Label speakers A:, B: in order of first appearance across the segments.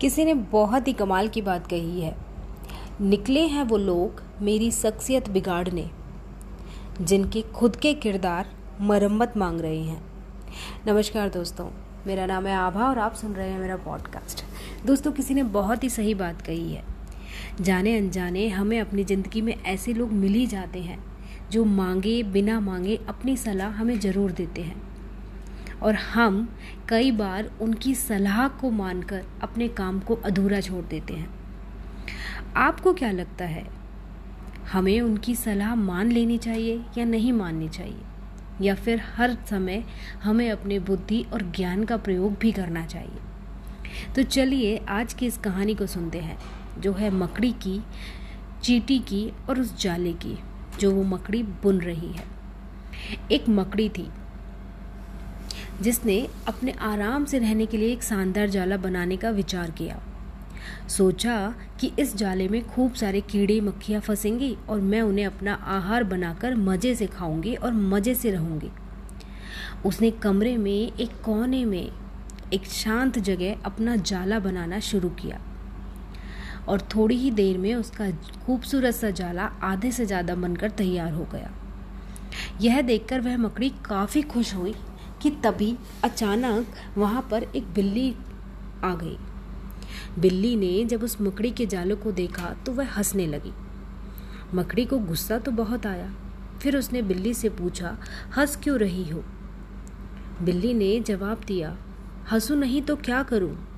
A: किसी ने बहुत ही कमाल की बात कही है। निकले हैं वो लोग मेरी शख्सियत बिगाड़ने, जिनके खुद के किरदार मरम्मत मांग रहे हैं। नमस्कार दोस्तों, मेरा नाम है आभा और आप सुन रहे हैं मेरा पॉडकास्ट दोस्तों, किसी ने बहुत ही सही बात कही है। जाने अनजाने हमें अपनी ज़िंदगी में ऐसे लोग मिल ही जाते हैं, जो मांगे बिना मांगे अपनी सलाह हमें ज़रूर देते हैं। और हम कई बार उनकी सलाह को मानकर अपने काम को अधूरा छोड़ देते हैं। आपको क्या लगता है, हमें उनकी सलाह मान लेनी चाहिए या नहीं माननी चाहिए? या फिर हर समय हमें अपने बुद्धि और ज्ञान का प्रयोग भी करना चाहिए? तो चलिए आज की इस कहानी को सुनते हैं, जो है मकड़ी की, चीटी की और उस जाले की, जो वो मकड़ी बुन रही है। एक मकड़ी थी। जिसने अपने आराम से रहने के लिए एक शानदार जाला बनाने का विचार किया। सोचा कि इस जाले में खूब सारे कीड़े मक्खियाँ फंसेंगी और मैं उन्हें अपना आहार बनाकर मज़े से खाऊँगी और मज़े से रहूँगी। उसने कमरे में, एक कोने में, एक शांत जगह अपना जाला बनाना शुरू किया। और थोड़ी ही देर में उसका खूबसूरत सा जाला आधे से ज़्यादा बनकर तैयार हो गया। यह देखकर वह मकड़ी काफ़ी खुश हुई। कि तभी अचानक वहाँ पर एक बिल्ली आ गई। बिल्ली ने जब उस मकड़ी के जालों को देखा तो वह हंसने लगी। मकड़ी को गुस्सा तो बहुत आया। फिर उसने बिल्ली से पूछा, हंस क्यों रही हो? बिल्ली ने जवाब दिया, हंसू नहीं तो क्या करूँ?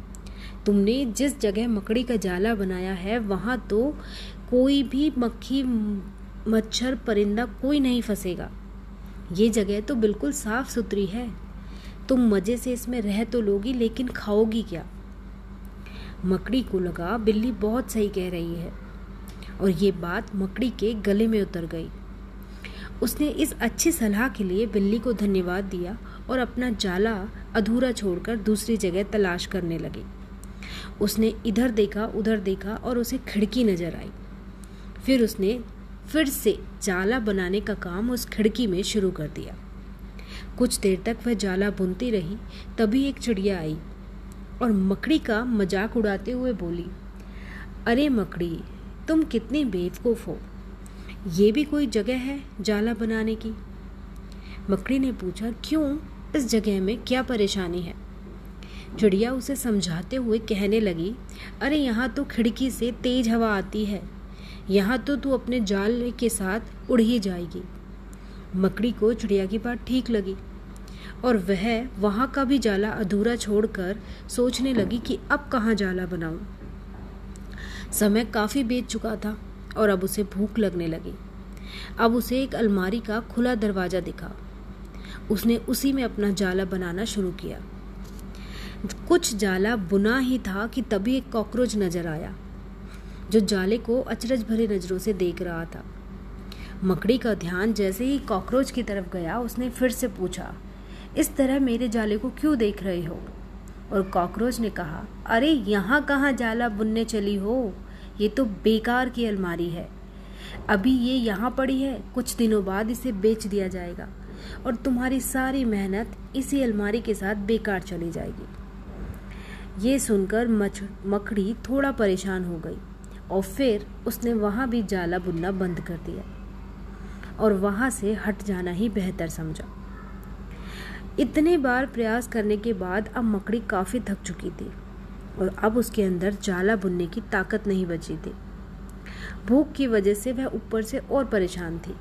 A: तुमने जिस जगह मकड़ी का जाला बनाया है, वहाँ तो कोई भी मक्खी, मच्छर, परिंदा कोई नहीं फंसेगा। ये जगह तो बिल्कुल साफ़ सुथरी है। तुम मज़े से इसमें रह तो लोगी, लेकिन खाओगी क्या? मकड़ी को लगा, बिल्ली बहुत सही कह रही है। और ये बात मकड़ी के गले में उतर गई। उसने इस अच्छी सलाह के लिए बिल्ली को धन्यवाद दिया और अपना जाला अधूरा छोड़कर दूसरी जगह तलाश करने लगी। उसने इधर देखा, उधर देखा और उसे खिड़की नज़र आई। फिर उसने फिर से जाला बनाने का काम उस खिड़की में शुरू कर दिया। कुछ देर तक वह जाला बुनती रही, तभी एक चिड़िया आई और मकड़ी का मज़ाक उड़ाते हुए बोली, अरे मकड़ी, तुम कितनी बेवकूफ़ हो। ये भी कोई जगह है जाला बनाने की? मकड़ी ने पूछा, क्यों? इस जगह में क्या परेशानी है? चिड़िया उसे समझाते हुए कहने लगी, अरे यहाँ तो खिड़की से तेज हवा आती है। यहाँ तो तू अपने जाल के साथ उड़ ही जाएगी। मकड़ी को चिड़िया की बात ठीक लगी, और वह वहाँ का भी जाला अधूरा छोड़कर सोचने लगी कि अब कहाँ जाला बनाऊँ। समय काफ़ी बीत चुका था, और अब उसे भूख लगने लगी। अब उसे एक अलमारी का खुला दरवाज़ा दिखा। उसने उसी में अपना जाला बनाना शुरू किया। कुछ जाला बुना ही था कि तभी एक कॉकरोच नज़र आया। जो जाले को अचरज भरे नज़रों से देख रहा था। मकड़ी का ध्यान जैसे ही कॉकरोच की तरफ़ गया, उसने फिर से पूछा, इस तरह मेरे जाले को क्यों देख रहे हो? और कॉकरोच ने कहा, अरे, यहाँ कहाँ जाला बुनने चली हो? ये तो बेकार की अलमारी है। अभी ये यहाँ पड़ी है, कुछ दिनों बाद इसे बेच दिया जाएगा और तुम्हारी सारी मेहनत इसी अलमारी के साथ बेकार चली जाएगी। ये सुनकर मकड़ी थोड़ा परेशान हो गई। और फिर उसने वहाँ भी जाला बुनना बंद कर दिया और वहाँ से हट जाना ही बेहतर समझा। इतने बार प्रयास करने के बाद अब मकड़ी काफ़ी थक चुकी थी और अब उसके अंदर जाला बुनने की ताकत नहीं बची थी। भूख की वजह से वह ऊपर से और परेशान थी।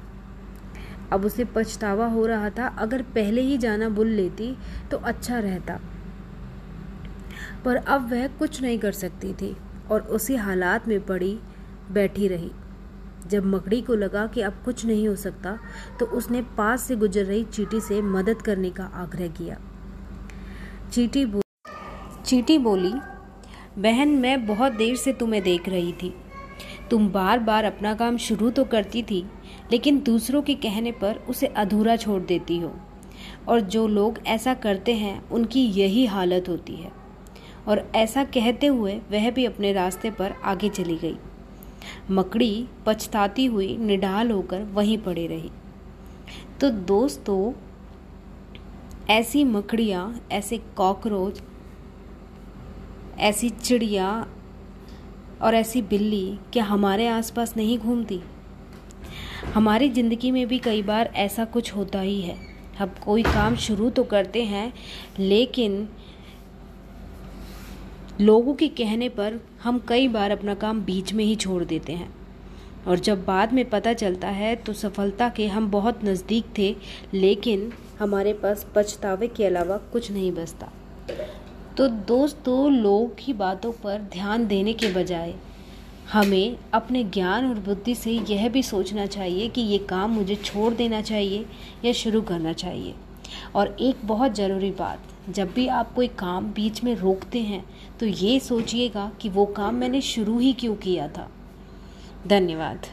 A: अब उसे पछतावा हो रहा था, अगर पहले ही जाना बुन लेती तो अच्छा रहता। पर अब वह कुछ नहीं कर सकती थी। और उसी हालात में पड़ी, बैठी रही। जब मकड़ी को लगा कि अब कुछ नहीं हो सकता तो उसने पास से गुजर रही चीटी से मदद करने का आग्रह किया। चीटी बो, चीटी बोली, बहन, मैं बहुत देर से तुम्हें देख रही थी। तुम बार बार अपना काम शुरू तो करती थी, लेकिन दूसरों के कहने पर उसे अधूरा छोड़ देती हो। और जो लोग ऐसा करते हैं, उनकी यही हालत होती है। और ऐसा कहते हुए वह भी अपने रास्ते पर आगे चली गई। मकड़ी पछताती हुई निडाल होकर वहीं पड़े रही। तो दोस्तों, ऐसी मकड़ियाँ, ऐसे कॉकरोच, ऐसी चिड़िया और ऐसी बिल्ली क्या हमारे आसपास नहीं घूमती? हमारी ज़िंदगी में भी कई बार ऐसा कुछ होता ही है। हम कोई काम शुरू तो करते हैं, लेकिन लोगों के कहने पर हम कई बार अपना काम बीच में ही छोड़ देते हैं। और जब बाद में पता चलता है तो सफलता के हम बहुत नज़दीक थे, लेकिन हमारे पास पछतावे के अलावा कुछ नहीं बचता। तो दोस्तों, लोगों की बातों पर ध्यान देने के बजाय हमें अपने ज्ञान और बुद्धि से यह भी सोचना चाहिए कि ये काम मुझे छोड़ देना चाहिए या शुरू करना चाहिए। और एक बहुत ज़रूरी बात, जब भी आप कोई काम बीच में रोकते हैं तो ये सोचिएगा कि वो काम मैंने शुरू ही क्यों किया था। धन्यवाद।